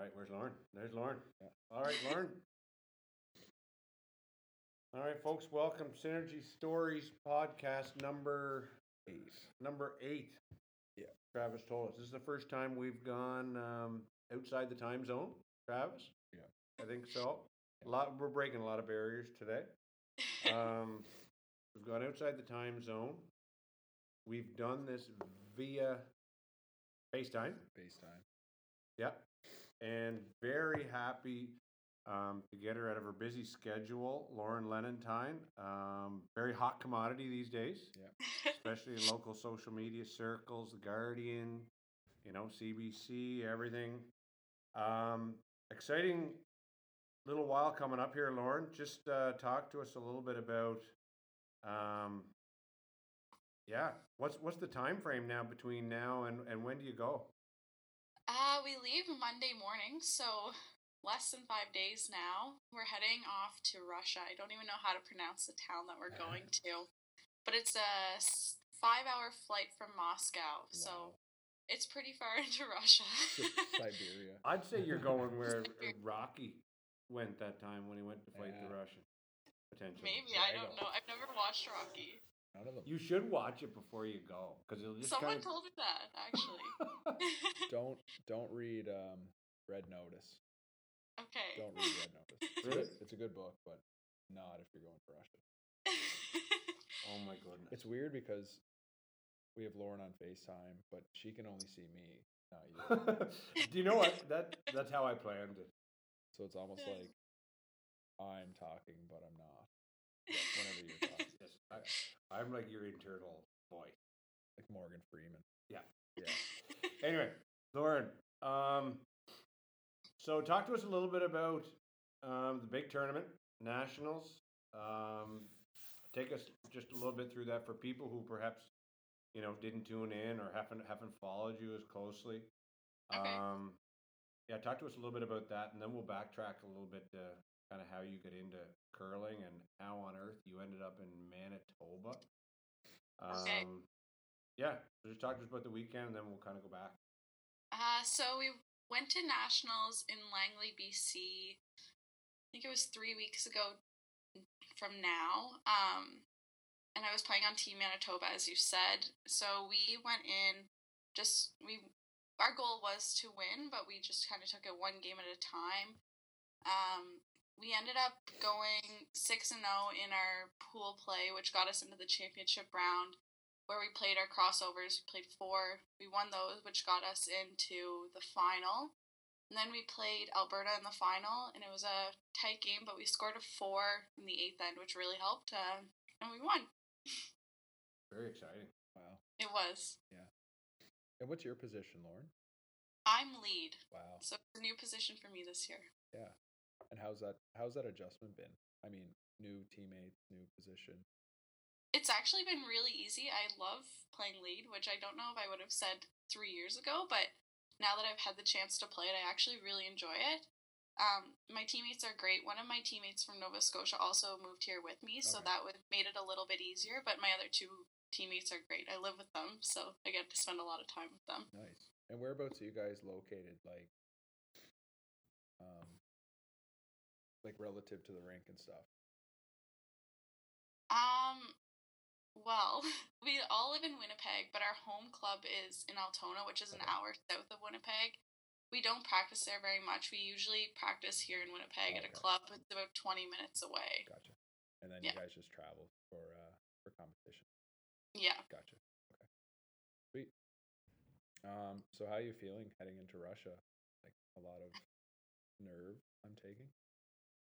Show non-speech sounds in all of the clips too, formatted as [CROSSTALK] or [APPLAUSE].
right, where's Lauren? There's Lauren. Yeah. All right, Lauren. [LAUGHS] All right, folks, welcome Synergy Stories podcast number Eight. number eight. Yeah. Travis told us this is the first time we've gone um, outside the time zone. Travis. Yeah. I think so. A lot. We're breaking a lot of barriers today. [LAUGHS] Um, we've gone outside the time zone. We've done this via FaceTime. FaceTime. Yeah. And very happy um, to get her out of her busy schedule, Lauren Lenentine. Um, very hot commodity these days, especially in local social media circles, The Guardian, you know, CBC, everything. Um, exciting little while coming up here, Lauren. Just uh, talk to us a little bit about. Um, yeah, what's what's the time frame now between now and, and when do you go? Uh, we leave Monday morning, so less than five days now. We're heading off to Russia. I don't even know how to pronounce the town that we're going to, but it's a five-hour flight from Moscow, so it's pretty far [LAUGHS] into Russia. [LAUGHS] Siberia. I'd say you're going where Rocky went that time when he went to fight Yeah. the Russian. Potentially. Maybe I Drago. don't know. I've never watched Rocky. None of them. You should watch it before you go because it'll just Someone kind told me that actually. [LAUGHS] [LAUGHS] don't don't read um, Red Notice. okay. Don't read Red Notice. It's a Really? good- It's a good book, but not if you're going to Russia. [LAUGHS] Oh my goodness. It's weird because we have Lauren on FaceTime, but she can only see me, not you. Do you know what? That that's how I planned it. so it's almost like I'm talking, but I'm not. Whenever you're talking, Yes, I, I'm like your internal voice. like Morgan Freeman. Yeah. Yeah. Anyway, Lauren. Um, so talk to us a little bit about um, the big tournament, nationals. Um, take us just a little bit through that for people who perhaps you know didn't tune in or haven't haven't followed you as closely. Okay. Um, yeah, talk to us a little bit about that, and then we'll backtrack a little bit to kind of how you get into curling and how on earth you ended up in Manitoba. Okay. Um, yeah, so just talk to us about the weekend, and then we'll kind of go back. Uh, so we went to nationals in Langley, BC. I think it was three weeks ago from now. Um, and I was playing on Team Manitoba, as you said. So we went in just we. Our goal was to win, but we just kind of took it one game at a time. Um, we ended up going six and zero in our pool play, which got us into the championship round where we played our crossovers. We played four. We won those, which got us into the final. And then we played Alberta in the final, and it was a tight game, but we scored a four in the eighth end, which really helped, uh, and we won. Very exciting. Wow. It was. Yeah. And what's your position, Lauren? I'm lead, Wow. so it's a new position for me this year. Yeah. And how's that? How's that adjustment been? I mean, new teammates, new position. It's actually been really easy. I love playing lead, which I don't know if I would have said three years ago, but now that I've had the chance to play it, I actually really enjoy it. Um, my teammates are great. One of my teammates from Nova Scotia also moved here with me, so Okay. that would made it a little bit easier. But my other two teammates are great. I live with them, so I get to spend a lot of time with them. Nice. And whereabouts are you guys located? Like, um, like relative to the rink and stuff. Um, well, [LAUGHS] we all live in Winnipeg, but our home club is in Altona, which is an hour south of Winnipeg. We don't practice there very much. We usually practice here in Winnipeg at a club. It's about 20 minutes away. Gotcha. And then Yeah. you guys just travel for uh for competition. Yeah. Gotcha. Okay. Sweet. Um. So how are you feeling heading into Russia? Like a lot of nerve. I'm taking.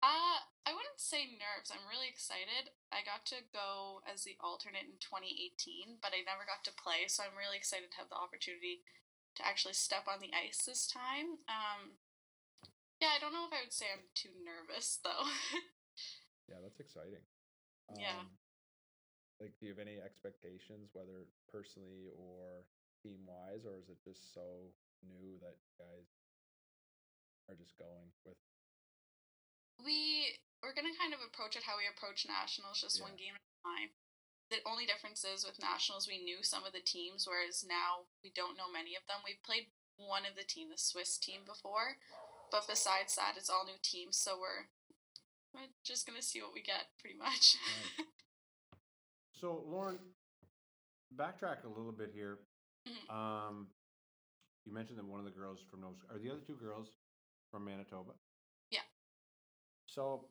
Uh, I wouldn't say nerves. I'm really excited. I got to go as the alternate in 2018, but I never got to play, so I'm really excited to have the opportunity to actually step on the ice this time. Um, yeah, I don't know if I would say I'm too nervous [LAUGHS] though. Yeah, that's exciting. Yeah. Um, like, do you have any expectations, whether personally or team wise, or is it just so new that you guys are just going with? We we're gonna kind of approach it how we approach nationals, just one game at a time. The only difference is with nationals, we knew some of the teams, whereas now we don't know many of them. We've played one of the team, the Swiss team, before, but besides that, it's all new teams, so we're we're just gonna see what we get, pretty much. Nice. [LAUGHS] So, Lauren, backtrack a little bit here. Mhm. Um, you mentioned that one of the girls from Nova are the other two girls from Manitoba? So,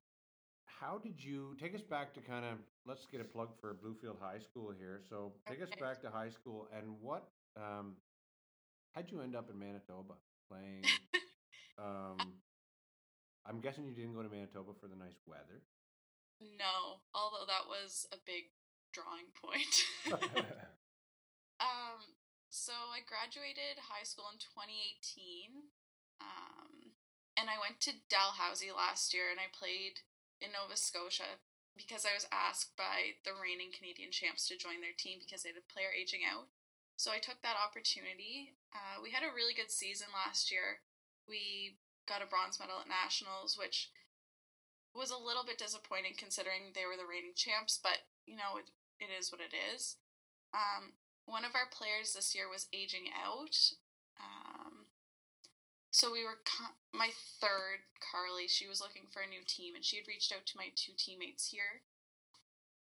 how did you take us back to kind of let's get a plug for Bluefield High School here. So, take us back to high school and what um, how'd you end up in Manitoba playing? [LAUGHS] um, I'm guessing you didn't go to Manitoba for the nice weather. no, although that was a big drawing point. [LAUGHS] [LAUGHS] Um, so I graduated high school in 2018. Um, and I went to Dalhousie last year and I played in Nova Scotia because I was asked by the reigning Canadian champs to join their team because they had a player aging out. So I took that opportunity. Uh, we had a really good season last year. We got a bronze medal at nationals, which was a little bit disappointing considering they were the reigning champs, but you know, it, it is what it is. Um, one of our players this year was aging out. So we were my third Carly. She was looking for a new team, and she had reached out to my two teammates here,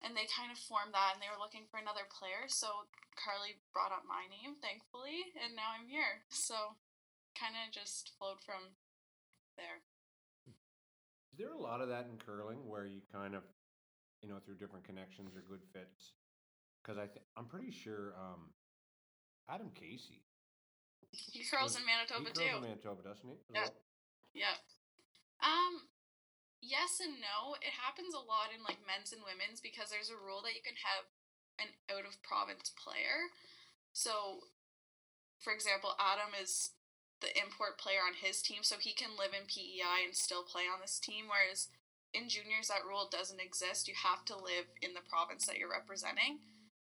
and they kind of formed that, and they were looking for another player. So Carly brought up my name, thankfully, and now I'm here. So kind of just flowed from there. Is there a lot of that in curling where you kind of, you know, through different connections or good fits? Because I th- I'm pretty sure um, Adam Casey. He curls in Manitoba he too. in Manitoba, doesn't he? Yeah. Yeah. Um yes and no. It happens a lot in like men's and women's because there's a rule that you can have an out of province player. So for example, Adam is the import player on his team, so he can live in PEI and still play on this team, whereas in juniors that rule doesn't exist. You have to live in the province that you're representing.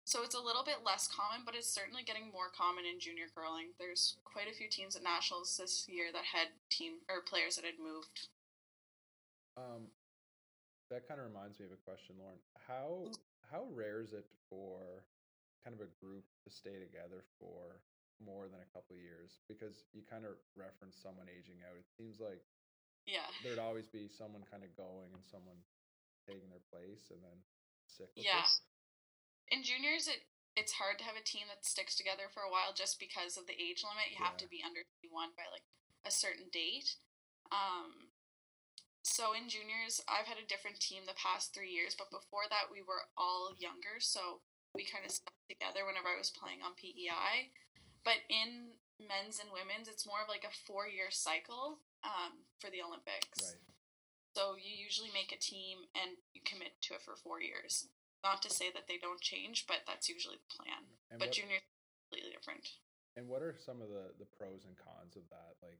So it's a little bit less common, but it's certainly getting more common in junior curling. There's quite a few teams at nationals this year that had team or players that had moved. Um, that kind of reminds me of a question, Lauren. How how rare is it for kind of a group to stay together for more than a couple of years? Because you kind of reference someone aging out. It seems like Yeah. there'd always be someone kind of going and someone taking their place, and then sick. Yeah. it. In juniors it it's hard to have a team that sticks together for a while just because of the age limit. You have to be under 21 by like a certain date. Um so in juniors, I've had a different team the past three years, but before that, we were all younger, so we kind of stuck together whenever I was playing on PEI. But in men's and women's, it's more of like a four-year cycle um, for the Olympics. Right. So you usually make a team and you commit to it for four years. Not to say that they don't change, but that's usually the plan. And but what, juniors completely different. and what are some of the the pros and cons of that? Like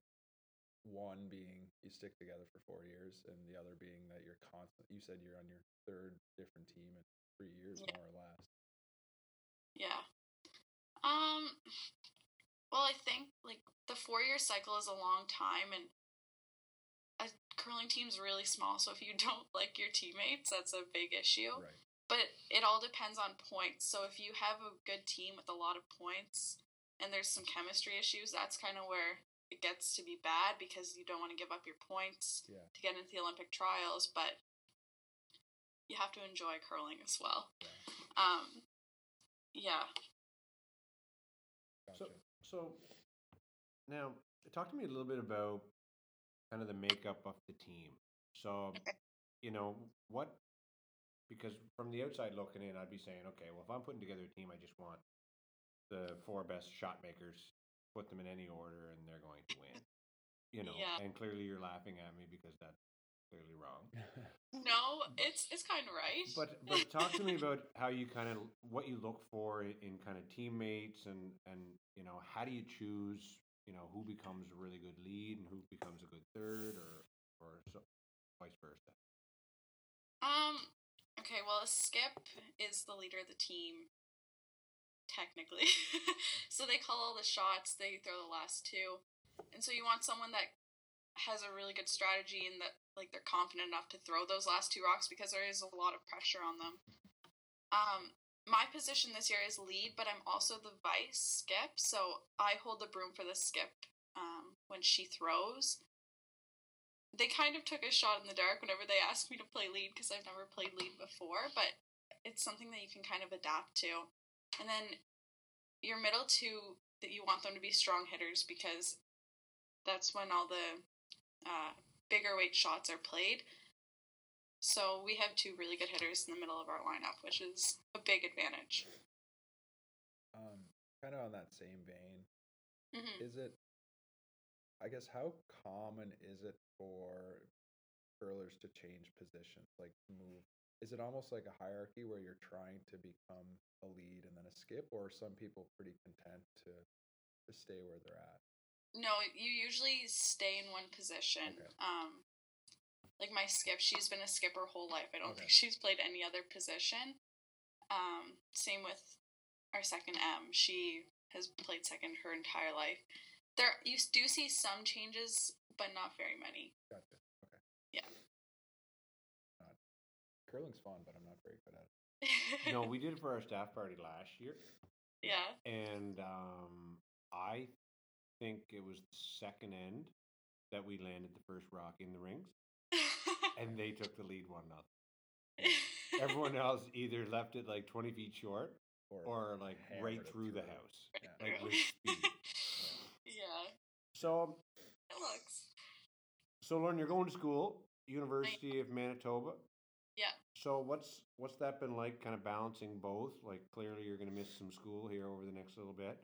one being you stick together for four years, and the other being that you're constant. You said you're on your third different team in three years, Yeah. more or less. Yeah. Um well I think like the four year cycle is a long time and a curling team's really small, so if you [LAUGHS] don't like your teammates, that's a big issue. Right. But it all depends on points. So if you have a good team with a lot of points and there's some chemistry issues, that's kind of where it gets to be bad because you don't want to give up your points Yeah. to get into the Olympic trials, but you have to enjoy curling as well. Yeah. Um yeah. Gotcha. So now, talk to me a little bit about kind of the makeup of the team. So, you know, what, because from the outside looking in, I'd be saying, okay, well, if I'm putting together a team, I just want the four best shot makers, put them in any order, and they're going to win. You know, Yeah. and clearly you're laughing at me because that's clearly wrong. [LAUGHS] No, it's it's kind of right. But but talk to me about how you kind of what you look for in, in kind of teammates and and you know how do you choose you know who becomes a really good lead and who becomes a good third or or so, vice versa. Um. Okay. Well, a skip is the leader of the team, technically. [LAUGHS] so they call all the shots. They throw the last two, and so you want someone that has a really good strategy and that like they're confident enough to throw those last two rocks because there is a lot of pressure on them. Um. My position this year is lead, but I'm also the vice skip, so I hold the broom for the skip um, when she throws. They kind of took a shot in the dark whenever they asked me to play lead because I've never played lead before, but it's something that you can kind of adapt to. And then your middle two that you want them to be strong hitters because that's when all the uh, bigger weight shots are played. So we have two really good hitters in the middle of our lineup, which is a big advantage. Um, kind of on that same vein, hmm is it? I guess how common is it for curlers to change positions, like move? Is it almost like a hierarchy where you're trying to become a lead and then a skip, or are some people pretty content to to stay where they're at? No, you usually stay in one position. Okay. Um, like my skip, she's been a skip her whole life. I don't Okay. think [LAUGHS] she's played any other position. Um, same with our second M. She has played second her entire life. There, you do see some changes, but not very many. Gotcha. Okay. Yeah. Not, curling's fun, but I'm not very good at it. [LAUGHS] no, we did it for our staff party last year, yeah. and um, I think it was the second end that we landed the first rock in the rings, [LAUGHS] and they took the lead one nothing. Everyone else either left it like twenty feet short or like right it through the house, Yeah. like with speed. So, um, It looks. so Lauren, you're going to school, University of Manitoba. Yeah. So what's what's that been like? Kind of balancing both. Like clearly you're going to miss some school here over the next little bit.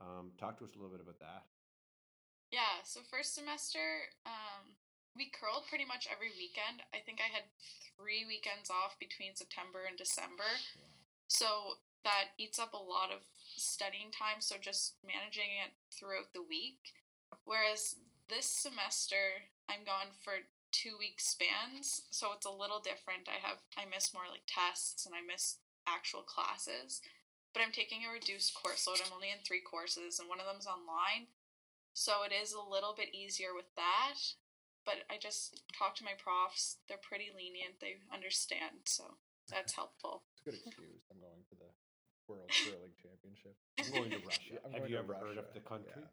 Um, talk to us a little bit about that. Yeah, so first semester, um, we curled pretty much every weekend. I think I had three weekends off between September and December. So that eats up a lot of studying time, so just managing it throughout the week. Whereas this semester, I'm gone for two week spans, so it's a little different. I have I miss more like tests and I miss actual classes. But I'm taking a reduced course load. I'm only in three courses, and one of them's online. So it is a little bit easier with that. But I just talk to my profs. They're pretty lenient. They understand. So that's helpful. It's a good excuse. I'm going to the World Curling Championship. I'm going to [LAUGHS] Russia. I'm Have going you to ever heard of the country? Yeah.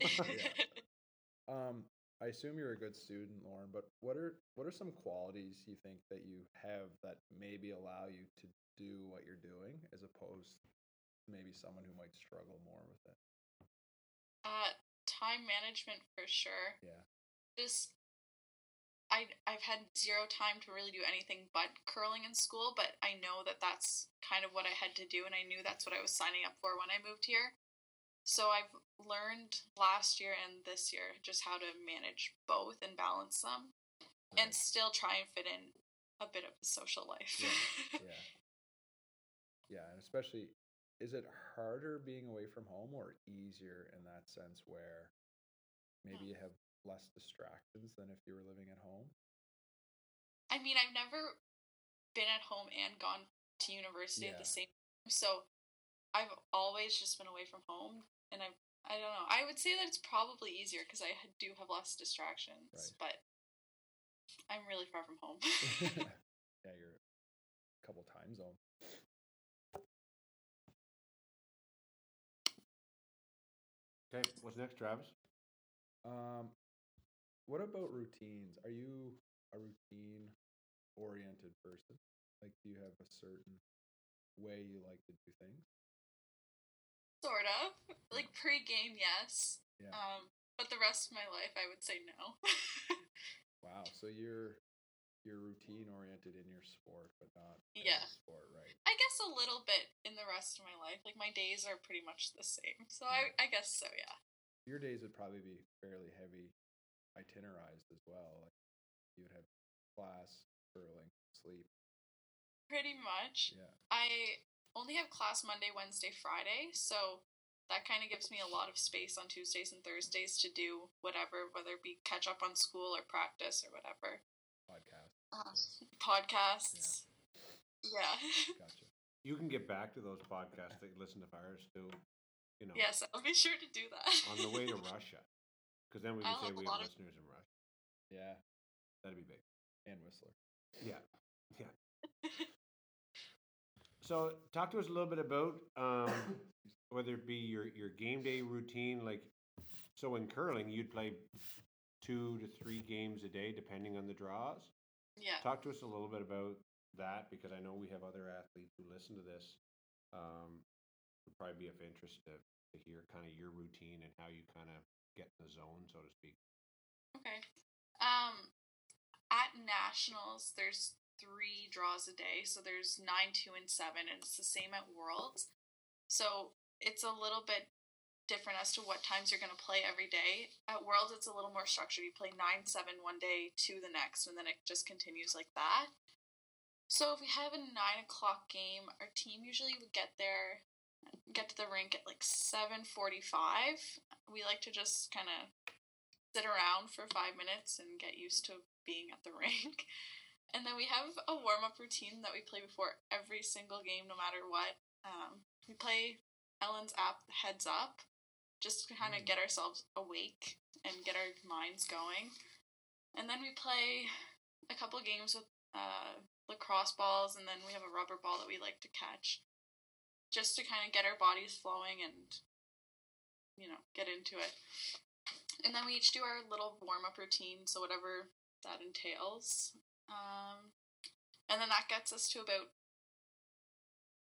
[LAUGHS] [LAUGHS] Um, I assume you're a good student, Lauren, but what are what are some qualities you think that you have that maybe allow you to do what you're doing as opposed to maybe someone who might struggle more with it? uh, time management for sure. Yeah. Just I I've had zero time to really do anything but curling in school, but I know that that's kind of what I had to do, and I knew that's what I was signing up for when I moved here. So I've learned last year and this year just how to manage both and balance them, and still try and fit in a bit of a social life. Yeah. [LAUGHS] yeah. Yeah, and especially is it harder being away from home or easier in that sense where maybe mm. you have less distractions than if you were living at home? I mean, I've never been at home and gone to university at the same time, so I've always just been away from home, and I I don't know. I would say that it's probably easier because I do have less distractions, Right. but I'm really far from home. [LAUGHS] [LAUGHS] yeah, you're a couple time zones. Okay, what's next, Travis? Um, what about routines? Are you a routine oriented person? Like, do you have a certain way you like to do things? Sort of like pre-game, yes. Yeah. Um, but the rest of my life, I would say no. [LAUGHS] Wow. So you're you're routine oriented in your sport, but not Yeah. sport, right? I guess a little bit in the rest of my life. Like my days are pretty much the same, so I I guess so. Yeah. Your days would probably be fairly heavy itinerized as well. Like you would have class, curling, sleep. Pretty much. Yeah. I only have class Monday, Wednesday, Friday, so that kind of gives me a lot of space on Tuesdays and Thursdays to do whatever, whether it be catch up on school or practice or whatever. Podcast. Uh, podcasts. Yeah. [LAUGHS] Gotcha. You can get back to those podcasts that you listen to Fires too. You know, yes, I'll be sure to do that. on the way to [LAUGHS] Russia, because then we can I'll say have we lot have of- listeners in Russia. Yeah. That'd be big. And Whistler. Yeah, yeah. So, talk to us a little bit about um, [COUGHS] whether it be your your game day routine. Like, so in curling, you'd play two to three games a day, depending on the draws. Yeah. Talk to us a little bit about that because I know we have other athletes who listen to this. Um, would probably be of interest to, to hear kind of your routine and how you kind of get in the zone, so to speak. Okay. Um, at nationals, there's three draws a day, so there's nine, two, and seven, and it's the same at worlds. So it's a little bit different as to what times you're going to play every day. At Worlds, it's a little more structured. You play nine, seven one day, 2 the next, and then it just continues like that. So if we have a 9 o'clock game, our team usually would get there, get to the rink at like 7.45. We like to just kind of sit around for five minutes and get used to being at the [LAUGHS] rink. And then we have a warm up routine that we play before every single game, no matter what. Um, we play Ellen's app, Heads Up, just to kind of get ourselves awake and get our minds going. And then we play a couple games with uh, lacrosse balls, and then we have a rubber ball that we like to catch, just to kind of get our bodies flowing and, you know, get into it. And then we each do our little warm up routine, so whatever that entails. Um, and then that gets us to about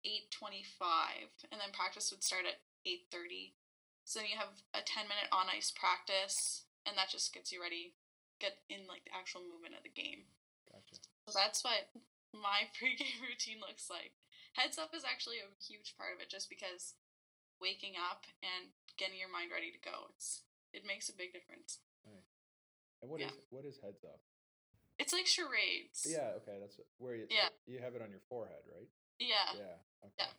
8.25 and then practice would start at 8.30 so then you have a 10 minute on ice practice and that just gets you ready get in like the actual movement of the game Gotcha. so that's what my [LAUGHS] pregame routine looks like heads up is actually a huge part of it just because waking up and getting your mind ready to go it's it makes a big difference And what is Yeah. what is heads up? It's like charades Yeah, okay, that's where you Yeah. you have it on your forehead, right? yeah Yeah. Okay.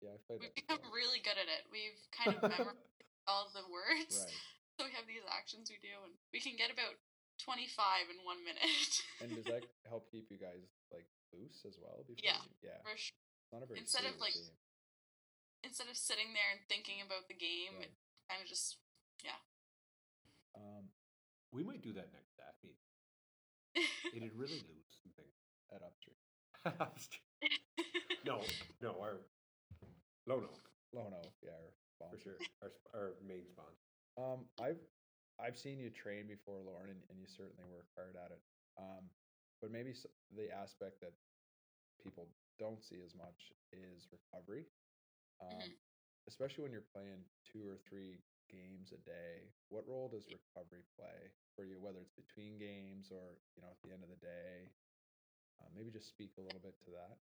Yeah, I played we've that become before. really good at it we've kind of memorized [LAUGHS] all the words Right. [LAUGHS] So we have these actions we do, and we can get about 25 in one minute. And does that [LAUGHS] help keep you guys like loose as well? Before Yeah. you- yeah. For sure. It's not a very Instead of, like, game. Instead of sitting there and thinking about the game, Right. it kind of just, yeah. Um, We might do that next staff meeting. It'd really [LAUGHS] lose some things. at Upstream. [LAUGHS] no, no, our low no Oh no, yeah, our for sure. Our, our main sponsor. Um, I've I've seen you train before, Lauren, and, and you certainly work hard at it. Um, but maybe the aspect that people don't see as much is recovery. Um, especially when you're playing two or three games a day. What role does recovery play for you, whether it's between games or you know at the end of the day? Uh, maybe just speak a little bit to that.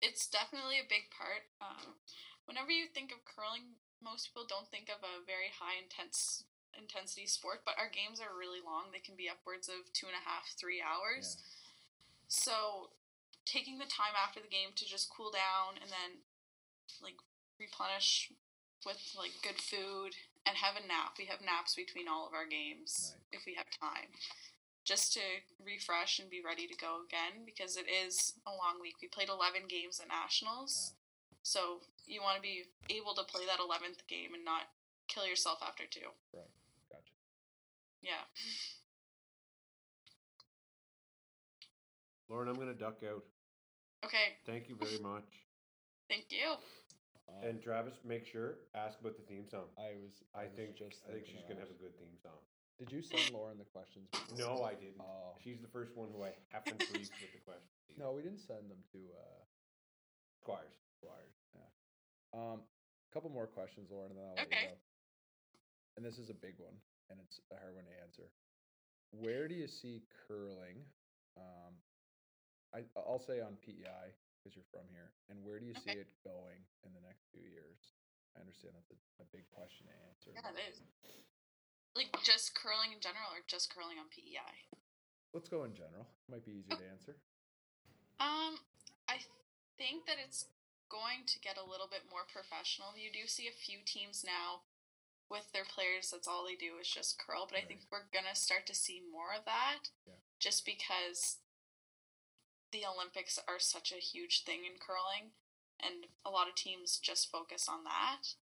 it's definitely a big part. Um, whenever you think of curling, most people don't think of a very high intense intensity sport, but our games are really long. They can be upwards of two and a half, three hours. So taking the time after the game to just cool down and then like replenish with like good food and have a nap. We have naps between all of our games Nice. if we have time. Just to refresh and be ready to go again because it is a long week. We played 11 games at Nationals. So you want to be able to play that 11th game and not kill yourself after two. Right. Gotcha. Yeah. Lauren, I'm going to duck out. Okay. Thank you very much. Thank you. Um, And Travis, make sure ask about the theme song. I was. I was think just I think she's gonna have a good theme song. Did you send Lauren the questions? [LAUGHS] before? No, I didn't. Oh. She's the first one who I haven't briefed with the question. [LAUGHS] No, we didn't send them to uh, Squires. Squires. Yeah. Um, a couple more questions, Lauren, and then I'll let Okay. you go. And this is a big one, and it's a hard one to answer. Where do you see curling? Um, I I'll say on PEI because you're from here, and where do you see it going in the next few years? I understand that's a, a big question to answer. Yeah, it is. Like just curling in general or just curling on PEI? Let's go in general. Might be easier to answer. Um, I think that it's going to get a little bit more professional. You do see a few teams now with their players that's all they do is just curl, but I think we're gonna start to see more of that. Yeah. Just because the Olympics are such a huge thing in curling and a lot of teams just focus on that.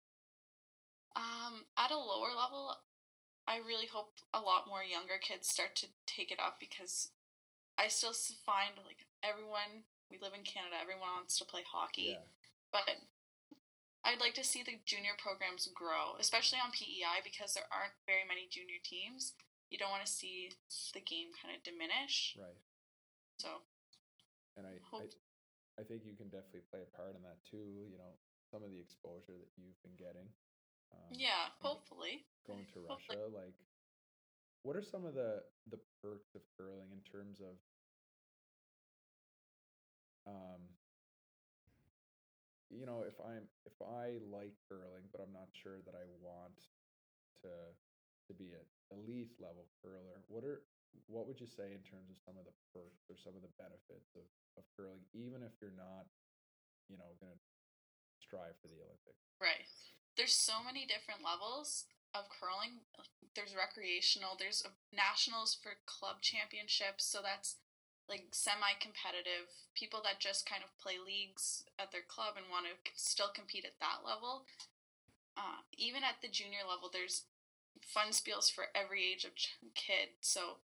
Um, at a lower level, I really hope a lot more younger kids start to take it up because I still find like everyone we live in Canada, everyone wants to play hockey, Yeah. but I'd like to see the junior programs grow, especially on PEI because there aren't very many junior teams. you don't want to see the game kind of diminish. Right. So, and I, I, I think you can definitely play a part in that too. You know, some of the exposure that you've been getting. Um, yeah, hopefully. Going to Russia, hopefully. like, what are some of the the perks of curling in terms of um you know if i'm if i like curling but i'm not sure that i want to to be an elite level curler what are what would you say in terms of some of the perks or some of the benefits of, of curling even if you're not you know going to strive for the olympics right there's so many different levels of curling there's recreational there's nationals for club championships so that's like semi competitive people that just kind of play leagues at their club and want to still compete at that level. Uh, even at the junior level, there's fun spiels for every age of kid. So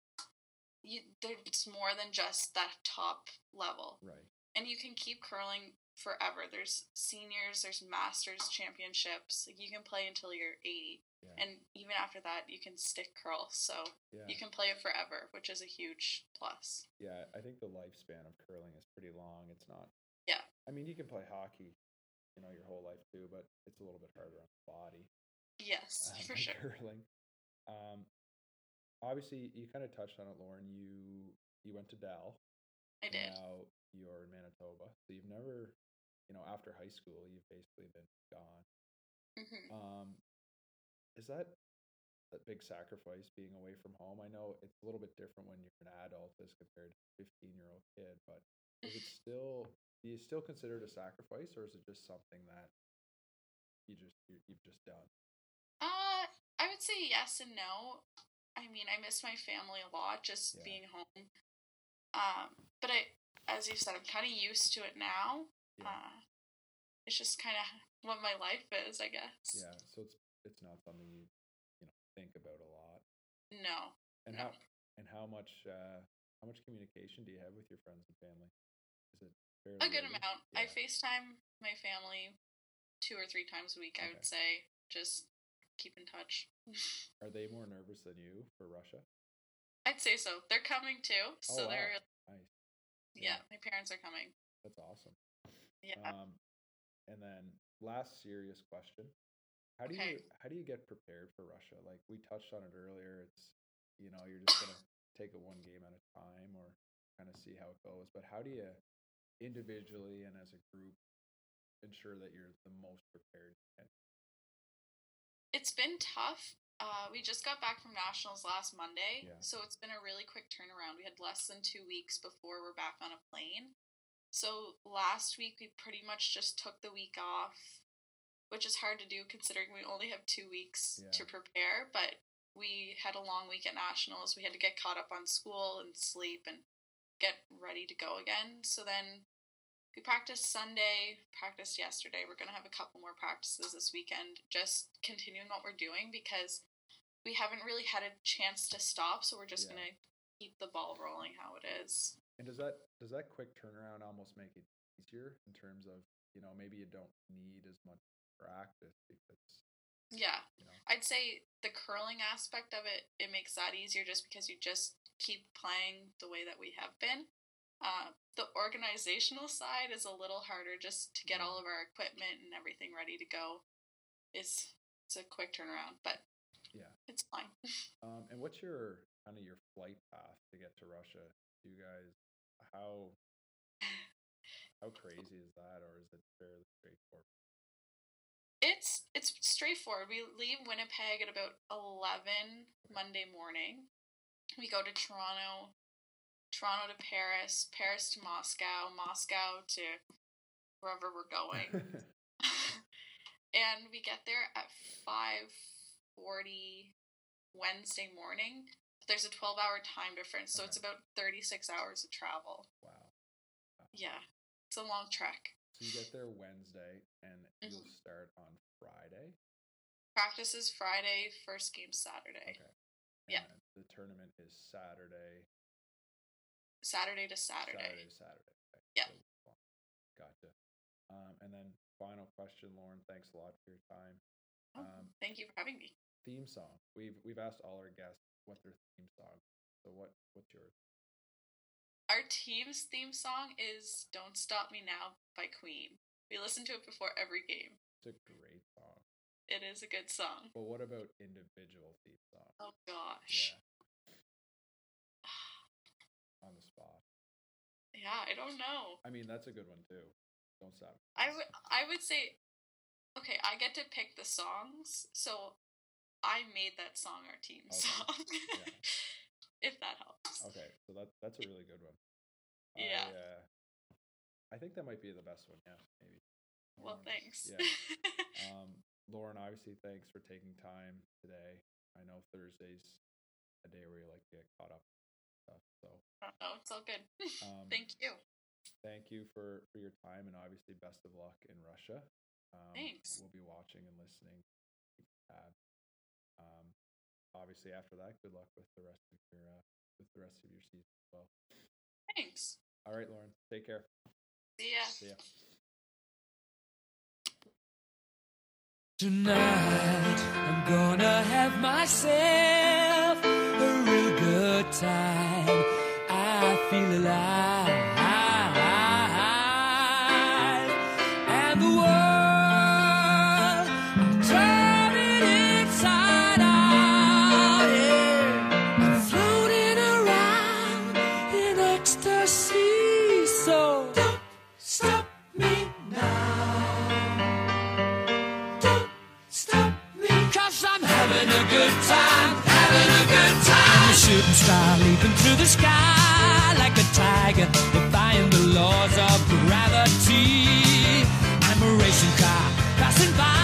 you, there's more than just that top level. Right. And you can keep curling forever. There's seniors, there's masters championships. Like you can play until you're 80. Yeah. And even after that, you can stick curl. So yeah. you can play it forever, which is a huge plus. Yeah, I think the lifespan of curling is pretty long. It's not. Yeah. I mean, you can play hockey, you know, your whole life too, but it's a little bit harder on the body. Yes, um, [LAUGHS] for sure. Curling. Um, obviously, you kind of touched on it, Lauren. You you went to Dal. I did. Now you're in Manitoba, so you've never, you know, after high school, you've basically been gone. Mm-hmm. Um, is that a big sacrifice being away from home? I know it's a little bit different when you're an adult as compared to a 15 year old kid, but is it [LAUGHS] still do you still consider it a sacrifice or is it just something that you just you have just done? Uh, I would say yes and no. I mean, I miss my family a lot just yeah. being home. Um, but I, as you said, I'm kind of used to it now. Yeah. Uh, it's just kind of what my life is, I guess. Yeah. So it's it's not something you you know think about a lot. No. And no. how and how much uh, how much communication do you have with your friends and family? Is it fairly a good amount? Yeah. I FaceTime my family two or three times a week. Okay. I would say just keep in touch. Are they more nervous than you for Russia? I'd say so. They're coming too. So oh, wow. they're nice. Yeah. yeah, my parents are coming. That's awesome. Yeah. Um, and then last serious question: how do okay. you how do you get prepared for Russia? Like we touched on it earlier. It's you know you're just gonna take it one game at a time or kind of see how it goes. But how do you individually and as a group ensure that you're the most prepared? It's been tough. Uh, we just got back from nationals last Monday, yeah. so it's been a really quick turnaround. We had less than two weeks before we're back on a plane. So last week we pretty much just took the week off which is hard to do considering we only have two weeks yeah. to prepare. But we had a long week at nationals. We had to get caught up on school and sleep and get ready to go again. So then we practiced Sunday, practiced yesterday. We're going to have a couple more practices this weekend, just continuing what we're doing because we haven't really had a chance to stop. So we're just yeah. going to keep the ball rolling how it is. And does that does that quick turnaround almost make it easier in terms of you know maybe you don't need as much practice because yeah you know. i'd say the curling aspect of it it makes that easier just because you just keep playing the way that we have been uh, the organizational side is a little harder just to get all of our equipment and everything ready to go. It's it's a quick turnaround but yeah. it's fine. [LAUGHS] Um, and what's your kind of your flight path to get to russia? Do you guys how how crazy is that or is it fairly straightforward? It's it's straightforward. We leave Winnipeg at about eleven Monday morning. We go to Toronto, Toronto to Paris, Paris to Moscow, Moscow to wherever we're going. [LAUGHS] [LAUGHS] and we get there at 5:40 Wednesday morning. There's a 12-hour time difference, so okay. it's about 36 hours of travel. Wow. wow. Yeah. It's a long trek. So you get there Wednesday and mm-hmm. you'll start on Friday? Practice is Friday, first game Saturday. Okay. And yeah. The tournament is Saturday. Saturday to Saturday. Saturday to Saturday. Okay. Yeah. So, gotcha. Um, and then final question, Lauren. Thanks a lot for your time. Oh, um, thank you for having me. Theme song. We've we've asked all our guests what their theme song. So what what's yours? Our team's theme song is "Don't Stop Me Now" by Queen. We listen to it before every game. It's a great song. It is a good song. But what about individual theme songs? Oh gosh. Yeah. On the spot. Yeah, I don't know. I mean, that's a good one too. Don't stop. I would I would say okay, I get to pick the songs, so I made that song our team Okay. song. Yeah. [LAUGHS] if that helps. Okay, so that that's a really good one. Yeah. I, uh, I think that might be the best one. Yeah, maybe. Well, Um, thanks. Yeah. [LAUGHS] Um, Lauren, obviously, thanks for taking time today. I know Thursday's a day where you like to get caught up stuff. So oh, it's all good. [LAUGHS] Um, Thank you. thank you for for your time and obviously best of luck in Russia. Um, Thanks. We'll be watching and listening. Keep. Um, obviously after that, good luck with the rest of your uh, with the rest of your season as well. Thanks. All right, Lauren, take care. See ya. See ya. Tonight, I'm gonna have myself a time. I feel alive. Star leaping through the sky like a tiger, defying the laws of gravity. I'm a racing car passing by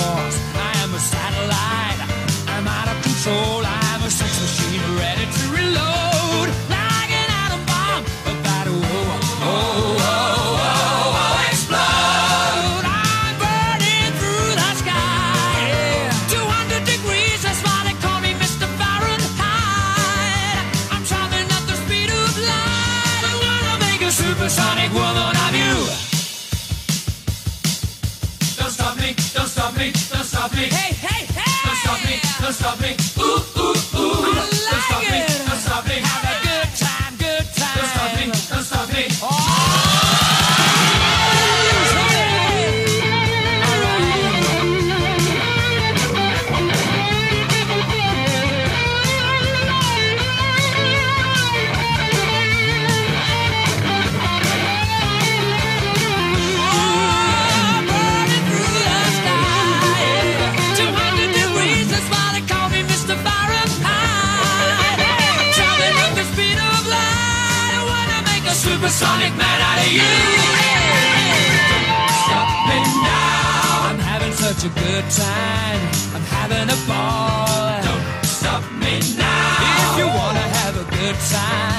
supersonic man out of you. Stop me now. I'm having such a good time. I'm having a ball. Don't stop me now. If you wanna have a good time.